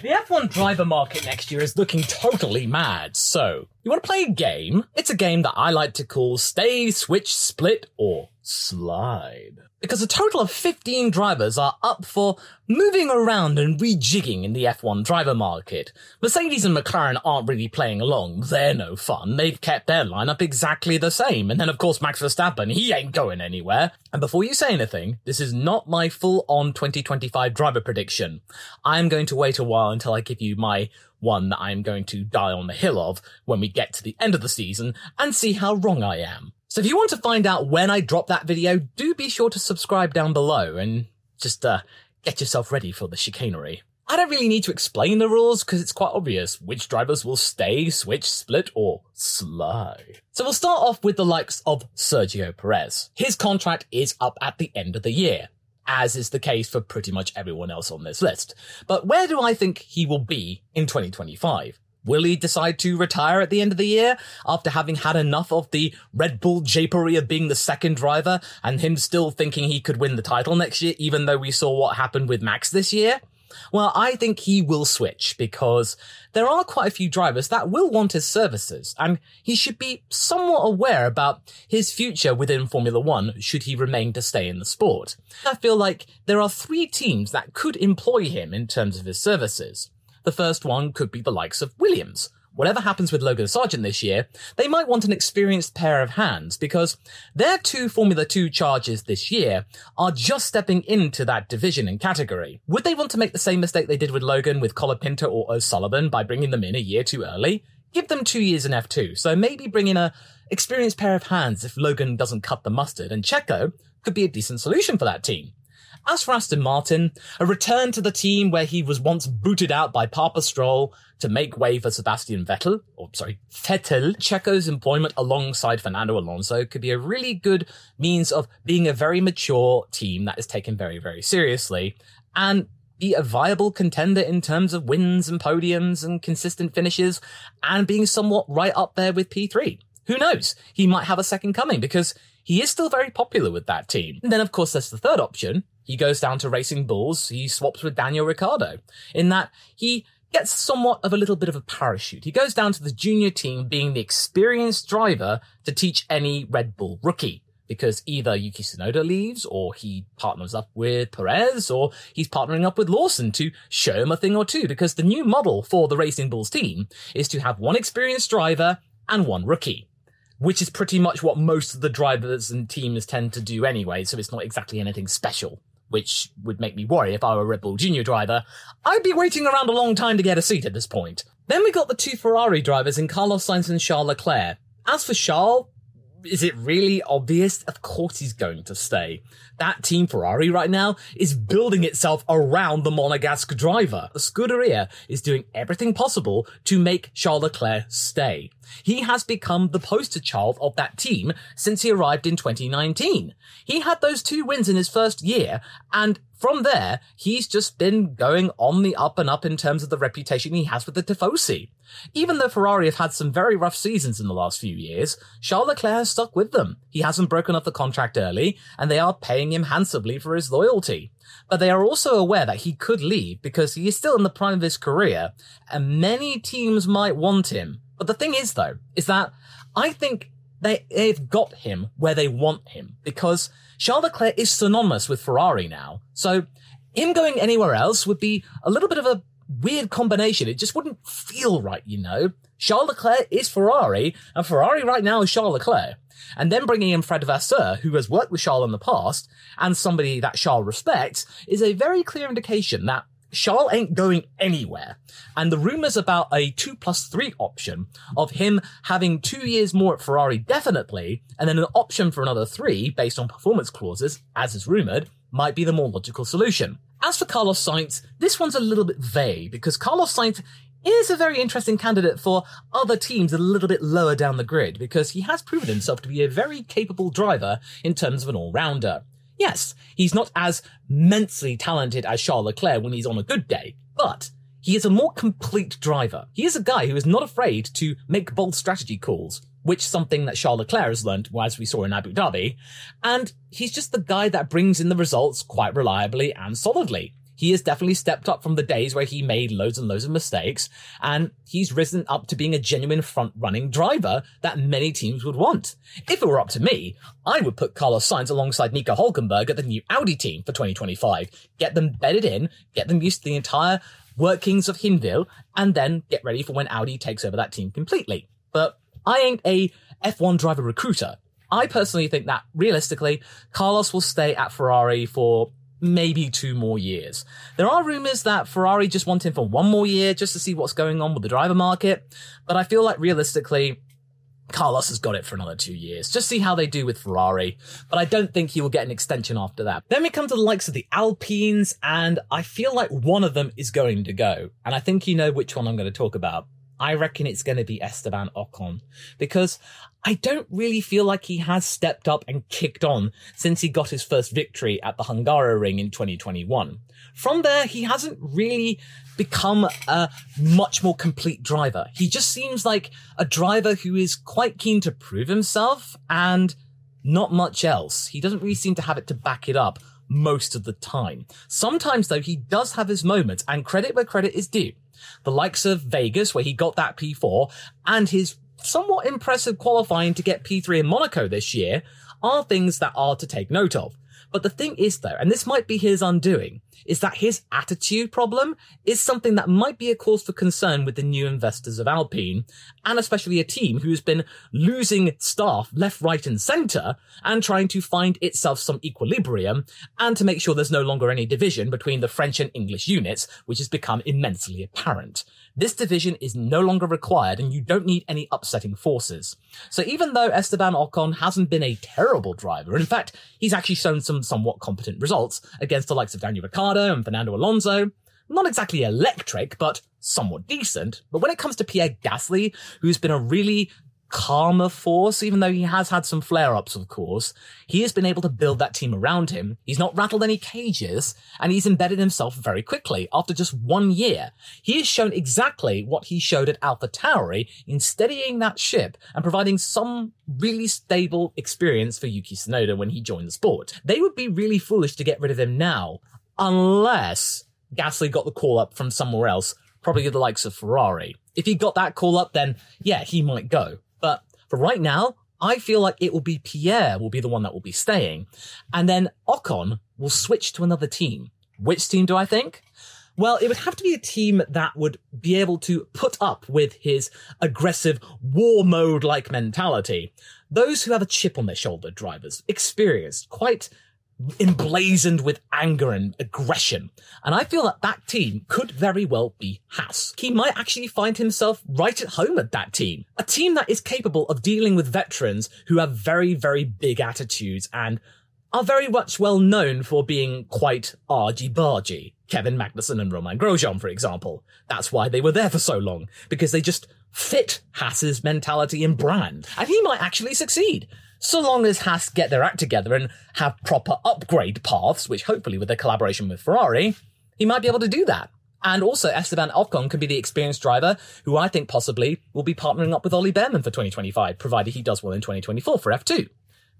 The F1 driver market next year is looking totally mad, so you want to play a game? It's a game that I like to call Stay, Switch, Split, or Slide. Because a total of 15 drivers are up for moving around and rejigging in the F1 driver market. Mercedes and McLaren aren't really playing along. They're no fun. They've kept their lineup exactly the same. And then of course Max Verstappen, he ain't going anywhere. And before you say anything, this is not my full on 2025 driver prediction. I'm going to wait a while until I give you my one that I'm going to die on the hill of when we get to the end of the season and see how wrong I am. So if you want to find out when I drop that video, do be sure to subscribe down below and just uh, get yourself ready for the chicanery. I don't really need to explain the rules because it's quite obvious which drivers will stay, switch, split, or slide. So we'll start off with the likes of Sergio Perez. His contract is up at the end of the year, as is the case for pretty much everyone else on this list. But where do I think he will be in 2025? Will he decide to retire at the end of the year after having had enough of the Red Bull japery of being the second driver and him still thinking he could win the title next year, even though we saw what happened with Max this year? Well, I think he will switch because there are quite a few drivers that will want his services and he should be somewhat aware about his future within Formula One should he remain to stay in the sport. I feel like there are three teams that could employ him in terms of his services. The first one could be the likes of Williams. Whatever happens with Logan Sargeant this year, they might want an experienced pair of hands because their two Formula 2 charges this year are just stepping into that division and category. Would they want to make the same mistake they did with Logan with Colapinto or O'Sullivan by bringing them in a year too early? Give them two years in F2, so maybe bring in a experienced pair of hands if Logan doesn't cut the mustard, and Checo could be a decent solution for that team. As for Aston Martin, a return to the team where he was once booted out by Papa Stroll to make way for Sebastian Vettel, or sorry, Vettel, Checo's employment alongside Fernando Alonso could be a really good means of being a very mature team that is taken very, very seriously and be a viable contender in terms of wins and podiums and consistent finishes and being somewhat right up there with P3. Who knows? He might have a second coming because he is still very popular with that team. And then, of course, there's the third option. He goes down to Racing Bulls. He swaps with Daniel Ricciardo in that he gets somewhat of a little bit of a parachute. He goes down to the junior team being the experienced driver to teach any Red Bull rookie. Because either Yuki Tsunoda leaves, or he partners up with Perez, or he's partnering up with Lawson to show him a thing or two. Because the new model for the Racing Bulls team is to have one experienced driver and one rookie which is pretty much what most of the drivers and teams tend to do anyway, so it's not exactly anything special. Which would make me worry if I were a Red Bull Junior driver. I'd be waiting around a long time to get a seat at this point. Then we got the two Ferrari drivers in Carlos Sainz and Charles Leclerc. As for Charles, is it really obvious? Of course he's going to stay. That team Ferrari right now is building itself around the Monegasque driver. The Scuderia is doing everything possible to make Charles Leclerc stay. He has become the poster child of that team since he arrived in 2019. He had those two wins in his first year, and from there, he's just been going on the up and up in terms of the reputation he has with the Tifosi. Even though Ferrari have had some very rough seasons in the last few years, Charles Leclerc has stuck with them. He hasn't broken off the contract early, and they are paying him handsomely for his loyalty. But they are also aware that he could leave because he is still in the prime of his career, and many teams might want him. But the thing is, though, is that I think they, they've got him where they want him because Charles Leclerc is synonymous with Ferrari now. So him going anywhere else would be a little bit of a weird combination. It just wouldn't feel right, you know? Charles Leclerc is Ferrari, and Ferrari right now is Charles Leclerc. And then bringing in Fred Vasseur, who has worked with Charles in the past, and somebody that Charles respects, is a very clear indication that Charles ain't going anywhere. And the rumors about a two plus three option of him having two years more at Ferrari definitely, and then an option for another three based on performance clauses, as is rumored, might be the more logical solution. As for Carlos Sainz, this one's a little bit vague because Carlos Sainz is a very interesting candidate for other teams a little bit lower down the grid because he has proven himself to be a very capable driver in terms of an all-rounder. Yes, he's not as immensely talented as Charles Leclerc when he's on a good day, but he is a more complete driver. He is a guy who is not afraid to make bold strategy calls, which something that Charles Leclerc has learned, as we saw in Abu Dhabi. And he's just the guy that brings in the results quite reliably and solidly he has definitely stepped up from the days where he made loads and loads of mistakes, and he's risen up to being a genuine front running driver that many teams would want. If it were up to me, I would put Carlos Sainz alongside Nico Hulkenberg at the new Audi team for 2025. Get them bedded in, get them used to the entire workings of Hinwil, and then get ready for when Audi takes over that team completely. But I ain't a F1 driver recruiter. I personally think that realistically, Carlos will stay at Ferrari for maybe two more years. There are rumors that Ferrari just want him for one more year just to see what's going on with the driver market, but I feel like realistically, Carlos has got it for another two years. Just see how they do with Ferrari. But I don't think he will get an extension after that. Then we come to the likes of the Alpines, and I feel like one of them is going to go. And I think you know which one I'm going to talk about. I reckon it's going to be Esteban Ocon because I don't really feel like he has stepped up and kicked on since he got his first victory at the Hungaroring in 2021. From there, he hasn't really become a much more complete driver. He just seems like a driver who is quite keen to prove himself and not much else. He doesn't really seem to have it to back it up most of the time. Sometimes though, he does have his moments and credit where credit is due. The likes of Vegas, where he got that P4, and his somewhat impressive qualifying to get P3 in Monaco this year are things that are to take note of. But the thing is though, and this might be his undoing, is that his attitude problem is something that might be a cause for concern with the new investors of Alpine, and especially a team who's been losing staff left, right, and centre, and trying to find itself some equilibrium, and to make sure there's no longer any division between the French and English units, which has become immensely apparent. This division is no longer required and you don't need any upsetting forces. So even though Esteban Ocon hasn't been a terrible driver, in fact, he's actually shown some somewhat competent results against the likes of Daniel Ricciardo and Fernando Alonso, not exactly electric, but somewhat decent. But when it comes to Pierre Gasly, who's been a really calmer force, even though he has had some flare ups, of course. He has been able to build that team around him. He's not rattled any cages and he's embedded himself very quickly after just one year. He has shown exactly what he showed at Alpha Tauri in steadying that ship and providing some really stable experience for Yuki Tsunoda when he joined the sport. They would be really foolish to get rid of him now unless Gasly got the call up from somewhere else, probably the likes of Ferrari. If he got that call up, then yeah, he might go. But for right now, I feel like it will be Pierre will be the one that will be staying. And then Ocon will switch to another team. Which team do I think? Well, it would have to be a team that would be able to put up with his aggressive war mode like mentality. Those who have a chip on their shoulder drivers, experienced, quite emblazoned with anger and aggression. And I feel that that team could very well be Haas. He might actually find himself right at home at that team. A team that is capable of dealing with veterans who have very, very big attitudes and are very much well known for being quite argy-bargy. Kevin Magnussen and Romain Grosjean, for example. That's why they were there for so long, because they just fit Haas's mentality and brand. And he might actually succeed so long as Haas get their act together and have proper upgrade paths, which hopefully with their collaboration with Ferrari, he might be able to do that. And also Esteban Ocon could be the experienced driver who I think possibly will be partnering up with Ollie Bearman for 2025, provided he does well in 2024 for F2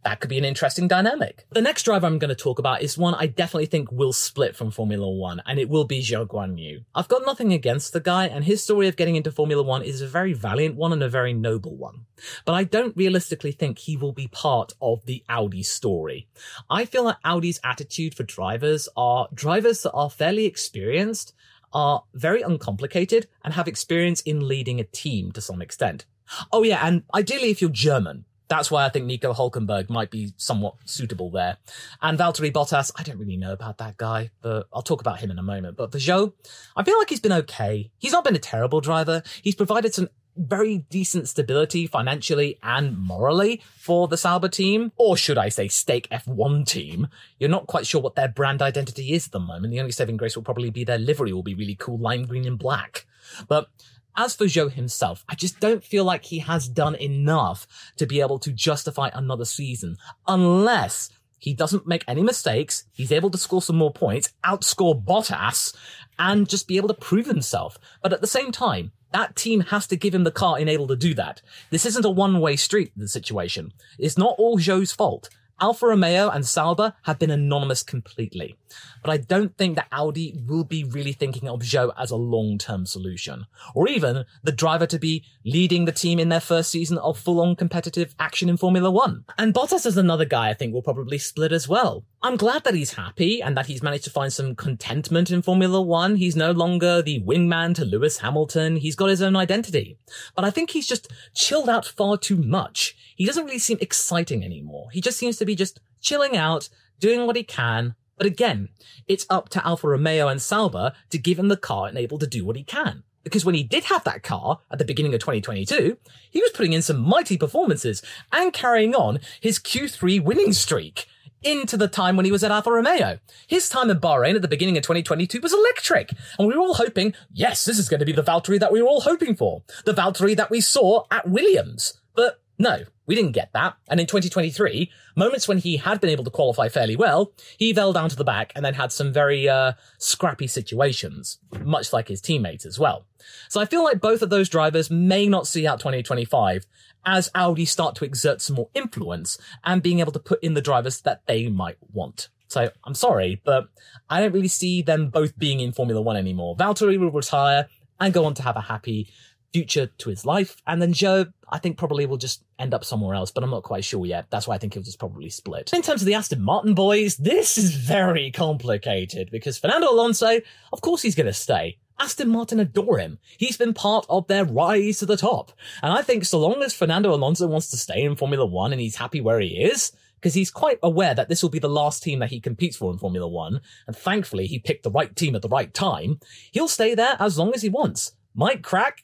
that could be an interesting dynamic. The next driver I'm going to talk about is one I definitely think will split from Formula One, and it will be Zhou Guanyu. I've got nothing against the guy, and his story of getting into Formula One is a very valiant one and a very noble one. But I don't realistically think he will be part of the Audi story. I feel that Audi's attitude for drivers are drivers that are fairly experienced, are very uncomplicated and have experience in leading a team to some extent. Oh yeah, and ideally if you're German, that's why I think Nico Hulkenberg might be somewhat suitable there. And Valtteri Bottas, I don't really know about that guy, but I'll talk about him in a moment. But Zhou, I feel like he's been okay. He's not been a terrible driver. He's provided some very decent stability financially and morally for the Sauber team, or should I say stake F1 team. You're not quite sure what their brand identity is at the moment. The only saving grace will probably be their livery will be really cool lime green and black. But as for Zhou himself, I just don't feel like he has done enough to be able to justify another season unless he doesn't make any mistakes, he's able to score some more points, outscore Bottas, and just be able to prove himself. But at the same time, that team has to give him the car and able to do that. This isn't a one-way street, the situation. It's not all Zhou's fault. Alfa Romeo and Sauber have been anonymous completely. But I don't think that Audi will be really thinking of Zhou as a long-term solution. Or even the driver to be leading the team in their first season of full-on competitive action in Formula One. And Bottas is another guy I think will probably split as well. I'm glad that he's happy and that he's managed to find some contentment in Formula One. He's no longer the wingman to Lewis Hamilton. He's got his own identity. But I think he's just chilled out far too much. He doesn't really seem exciting anymore. He just seems to be just chilling out, doing what he can. But again, it's up to Alfa Romeo and Sauber to give him the car and able to do what he can. Because when he did have that car at the beginning of 2022, he was putting in some mighty performances and carrying on his Q3 winning streak into the time when he was at Alfa Romeo. His time in Bahrain at the beginning of 2022 was electric. And we were all hoping, yes, this is going to be the Valtteri that we were all hoping for. The Valtteri that we saw at Williams. But no, we didn't get that. And in 2023, moments when he had been able to qualify fairly well, he fell down to the back and then had some very uh, scrappy situations, much like his teammates as well. So I feel like both of those drivers may not see out 2025 as Audi start to exert some more influence and being able to put in the drivers that they might want. So I'm sorry, but I don't really see them both being in Formula One anymore. Valtteri will retire and go on to have a happy future to his life. And then Zhou, I think probably will just end up somewhere else, but I'm not quite sure yet. That's why I think he'll just probably split. In terms of the Aston Martin boys, this is very complicated because Fernando Alonso, of course he's going to stay. Aston Martin adore him. He's been part of their rise to the top. And I think so long as Fernando Alonso wants to stay in Formula One and he's happy where he is, because he's quite aware that this will be the last team that he competes for in Formula One, and thankfully he picked the right team at the right time, he'll stay there as long as he wants. Mike Krack,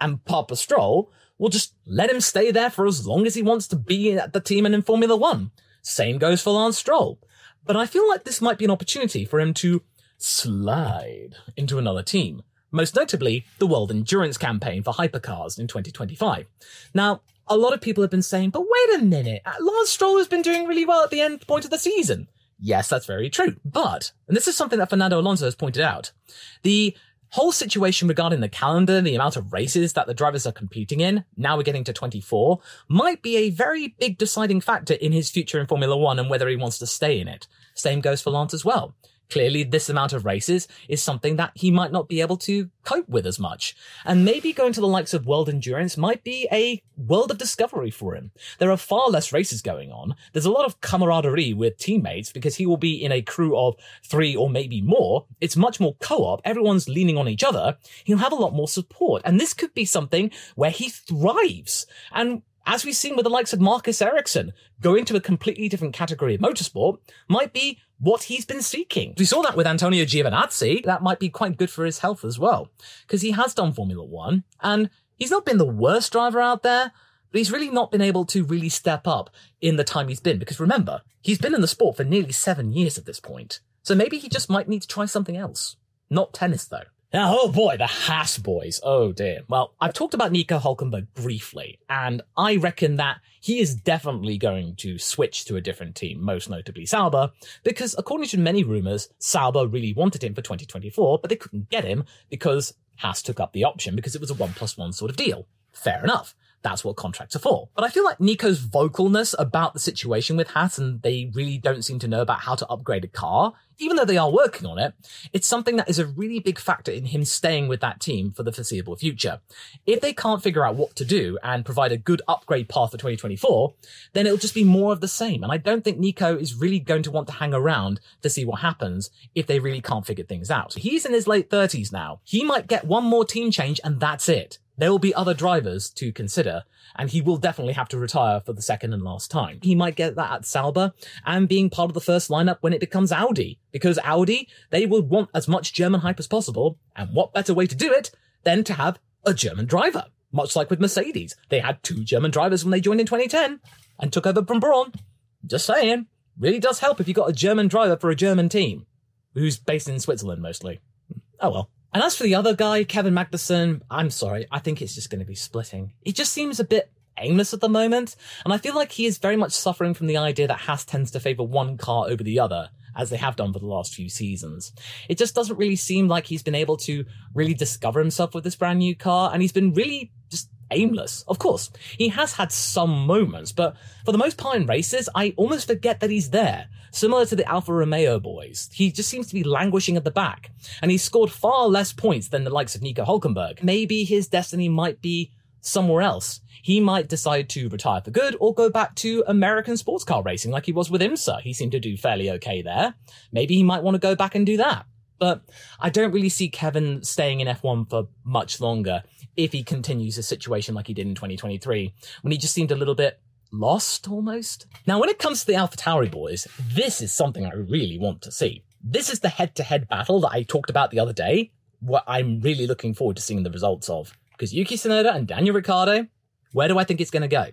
and Papa Stroll will just let him stay there for as long as he wants to be at the team and in Formula One. Same goes for Lance Stroll. But I feel like this might be an opportunity for him to slide into another team. Most notably, the World Endurance Campaign for hypercars in 2025. Now, a lot of people have been saying, but wait a minute, uh, Lance Stroll has been doing really well at the end point of the season. Yes, that's very true. But, and this is something that Fernando Alonso has pointed out, the whole situation regarding the calendar, the amount of races that the drivers are competing in, now we're getting to 24, might be a very big deciding factor in his future in Formula One and whether he wants to stay in it. Same goes for Lance as well. Clearly, this amount of races is something that he might not be able to cope with as much. And maybe going to the likes of World Endurance might be a world of discovery for him. There are far less races going on. There's a lot of camaraderie with teammates because he will be in a crew of three or maybe more. It's much more co-op. Everyone's leaning on each other. He'll have a lot more support. And this could be something where he thrives. And as we've seen with the likes of Marcus Ericsson, going to a completely different category of motorsport might be what he's been seeking. We saw that with Antonio Giovinazzi. That might be quite good for his health as well, because he has done Formula One and he's not been the worst driver out there, but he's really not been able to really step up in the time he's been. Because remember, he's been in the sport for nearly seven years at this point. So maybe he just might need to try something else. Not tennis though. Now, oh boy, the Haas boys. Oh dear. Well, I've talked about Nico Hulkenberg briefly, and I reckon that he is definitely going to switch to a different team, most notably Sauber, because according to many rumors, Sauber really wanted him for 2024, but they couldn't get him because Haas took up the option because it was a one plus one sort of deal. Fair enough. That's what contracts are for. But I feel like Nico's vocalness about the situation with Haas and they really don't seem to know about how to upgrade a car, even though they are working on it, it's something that is a really big factor in him staying with that team for the foreseeable future. If they can't figure out what to do and provide a good upgrade path for 2024, then it'll just be more of the same. And I don't think Nico is really going to want to hang around to see what happens if they really can't figure things out. He's in his late 30s now. He might get one more team change and that's it. There will be other drivers to consider, and he will definitely have to retire for the second and last time. He might get that at Sauber and being part of the first lineup when it becomes Audi, because Audi, they will want as much German hype as possible, and what better way to do it than to have a German driver? Much like with Mercedes, they had two German drivers when they joined in 2010 and took over from Brawn. Just saying, really does help if you got a German driver for a German team, who's based in Switzerland mostly. Oh well. And as for the other guy, Kevin Magnussen, I'm sorry, I think it's just going to be splitting. He just seems a bit aimless at the moment, and I feel like he is very much suffering from the idea that Haas tends to favour one car over the other, as they have done for the last few seasons. It just doesn't really seem like he's been able to really discover himself with this brand new car, and he's been really just aimless. Of course, he has had some moments, but for the most part in races, I almost forget that he's there. Similar to the Alfa Romeo boys, he just seems to be languishing at the back, and he's scored far less points than the likes of Nico Hulkenberg. Maybe his destiny might be somewhere else. He might decide to retire for good or go back to American sports car racing like he was with IMSA. He seemed to do fairly okay there. Maybe he might want to go back and do that. But I don't really see Kevin staying in F1 for much longer if he continues his situation like he did in 2023, when he just seemed a little bit lost almost. Now, when it comes to the AlphaTauri boys, this is something I really want to see. This is the head to head battle that I talked about the other day, what I'm really looking forward to seeing the results of. Because Yuki Tsunoda and Daniel Ricciardo, where do I think it's going to go?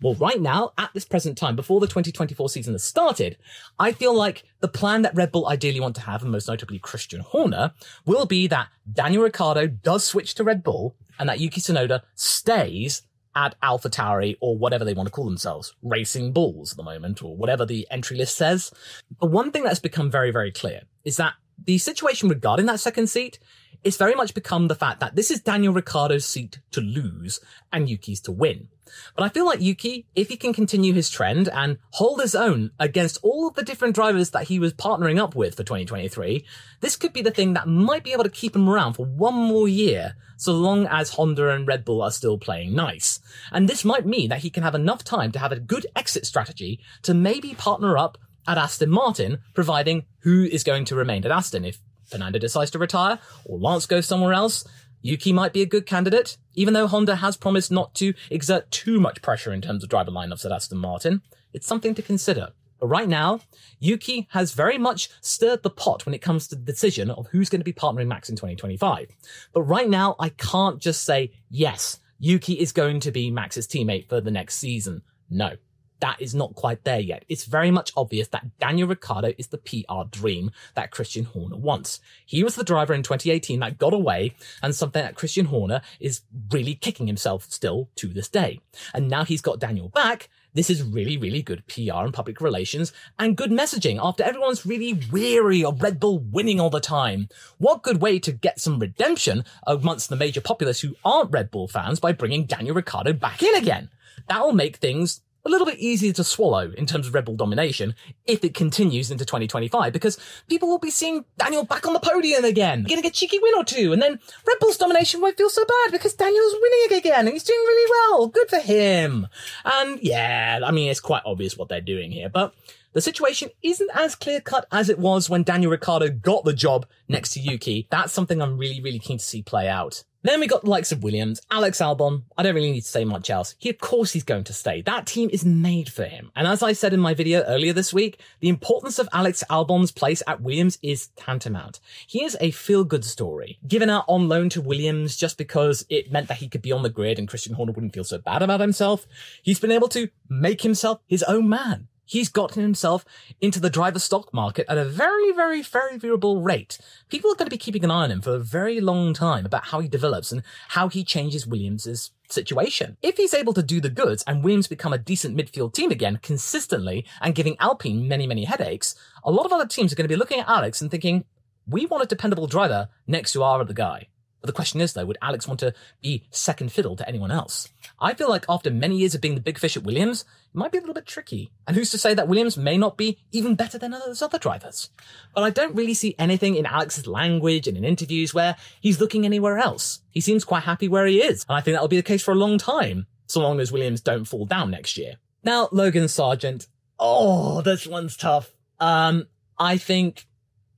Well, right now, at this present time, before the 2024 season has started, I feel like the plan that Red Bull ideally want to have, and most notably Christian Horner, will be that Daniel Ricciardo does switch to Red Bull and that Yuki Tsunoda stays at AlphaTauri or whatever they want to call themselves, Racing Bulls at the moment, or whatever the entry list says. But one thing that's become very, very clear is that the situation regarding that second seat is very much become the fact that this is Daniel Ricciardo's seat to lose and Yuki's to win. But I feel like Yuki, if he can continue his trend and hold his own against all of the different drivers that he was partnering up with for 2023, this could be the thing that might be able to keep him around for one more year, so long as Honda and Red Bull are still playing nice. And this might mean that he can have enough time to have a good exit strategy to maybe partner up at Aston Martin, providing who is going to remain at Aston if Fernando decides to retire or Lance goes somewhere else. Yuki might be a good candidate, even though Honda has promised not to exert too much pressure in terms of driver lineups at Aston Martin. It's something to consider. But right now, Yuki has very much stirred the pot when it comes to the decision of who's going to be partnering Max in 2025. But right now, I can't just say, yes, Yuki is going to be Max's teammate for the next season. No, that is not quite there yet. It's very much obvious that Daniel Ricciardo is the PR dream that Christian Horner wants. He was the driver in 2018 that got away and something that Christian Horner is really kicking himself still to this day. And now he's got Daniel back. This is really, really good PR and public relations and good messaging after everyone's really weary of Red Bull winning all the time. What good way to get some redemption amongst the major populace who aren't Red Bull fans by bringing Daniel Ricciardo back in again? That'll make things a little bit easier to swallow in terms of Red Bull domination if it continues into 2025 because people will be seeing Daniel back on the podium again, getting a cheeky win or two, and then Red Bull's domination won't feel so bad because Daniel's winning again and he's doing really well. Good for him. And yeah, I mean, it's quite obvious what they're doing here, but the situation isn't as clear cut as it was when Daniel Ricciardo got the job next to Yuki. That's something I'm really, really keen to see play out. Then we got the likes of Williams, Alex Albon. I don't really need to say much else. He, of course, he's going to stay. That team is made for him. And as I said in my video earlier this week, the importance of Alex Albon's place at Williams is tantamount. He is a feel-good story. Given out on loan to Williams just because it meant that he could be on the grid and Christian Horner wouldn't feel so bad about himself, he's been able to make himself his own man he's gotten himself into the driver stock market at a very, very, very favorable rate. People are going to be keeping an eye on him for a very long time about how he develops and how he changes Williams's situation. If he's able to do the goods and Williams become a decent midfield team again consistently and giving Alpine many, many headaches, a lot of other teams are going to be looking at Alex and thinking, we want a dependable driver next to our other guy. But the question is, though, would Alex want to be second fiddle to anyone else? I feel like after many years of being the big fish at Williams, it might be a little bit tricky. And who's to say that Williams may not be even better than those other drivers? But I don't really see anything in Alex's language and in interviews where he's looking anywhere else. He seems quite happy where he is. And I think that'll be the case for a long time, so long as Williams don't fall down next year. Now, Logan Sargeant. Oh, this one's tough. Um, I think,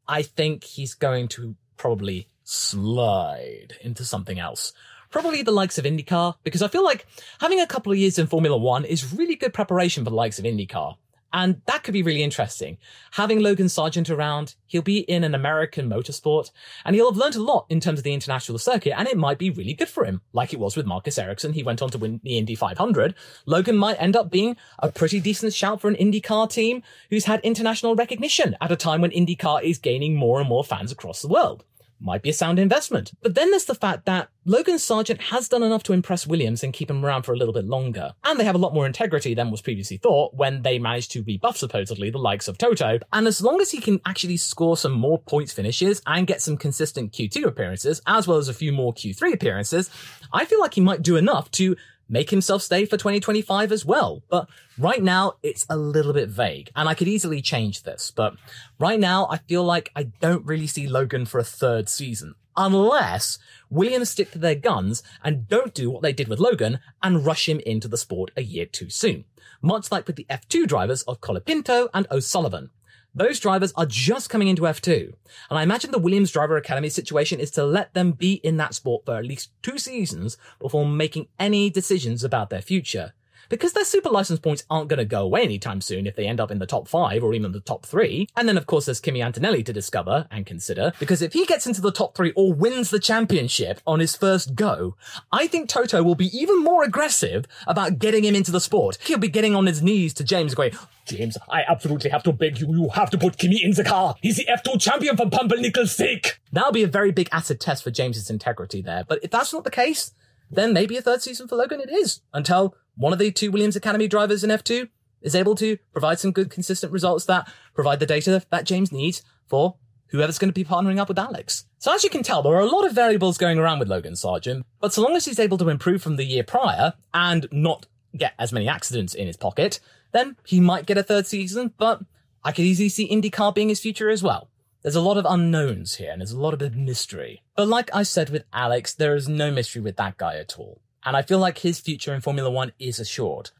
I think he's going to probably slide into something else. Probably the likes of IndyCar, because I feel like having a couple of years in Formula One is really good preparation for the likes of IndyCar. And that could be really interesting. Having Logan Sargeant around, he'll be in an American motorsport and he'll have learned a lot in terms of the international circuit and it might be really good for him. Like it was with Marcus Ericsson. He went on to win the Indy 500. Logan might end up being a pretty decent shout for an IndyCar team who's had international recognition at a time when IndyCar is gaining more and more fans across the world might be a sound investment. But then there's the fact that Logan Sargeant has done enough to impress Williams and keep him around for a little bit longer. And they have a lot more integrity than was previously thought when they managed to rebuff supposedly the likes of Toto. And as long as he can actually score some more points finishes and get some consistent Q2 appearances, as well as a few more Q3 appearances, I feel like he might do enough to make himself stay for 2025 as well. But right now, it's a little bit vague, and I could easily change this. But right now, I feel like I don't really see Logan for a third season. Unless Williams stick to their guns and don't do what they did with Logan and rush him into the sport a year too soon. Much like with the F2 drivers of Colapinto and O'Sullivan. Those drivers are just coming into F2. And I imagine the Williams Driver Academy situation is to let them be in that sport for at least two seasons before making any decisions about their future because their super license points aren't going to go away anytime soon if they end up in the top five or even the top three. And then, of course, there's Kimi Antonelli to discover and consider, because if he gets into the top three or wins the championship on his first go, I think Toto will be even more aggressive about getting him into the sport. He'll be getting on his knees to James going, James, I absolutely have to beg you, you have to put Kimi in the car. He's the F2 champion for Pumpernickel's sake. That'll be a very big acid test for James's integrity there. But if that's not the case, then maybe a third season for Logan it is until one of the two Williams Academy drivers in F2 is able to provide some good, consistent results that provide the data that James needs for whoever's going to be partnering up with Alex. So as you can tell, there are a lot of variables going around with Logan Sargeant, but so long as he's able to improve from the year prior and not get as many accidents in his pocket, then he might get a third season, but I could easily see IndyCar being his future as well. There's a lot of unknowns here and there's a lot of mystery. But like I said with Alex, there is no mystery with that guy at all. And I feel like his future in Formula One is assured.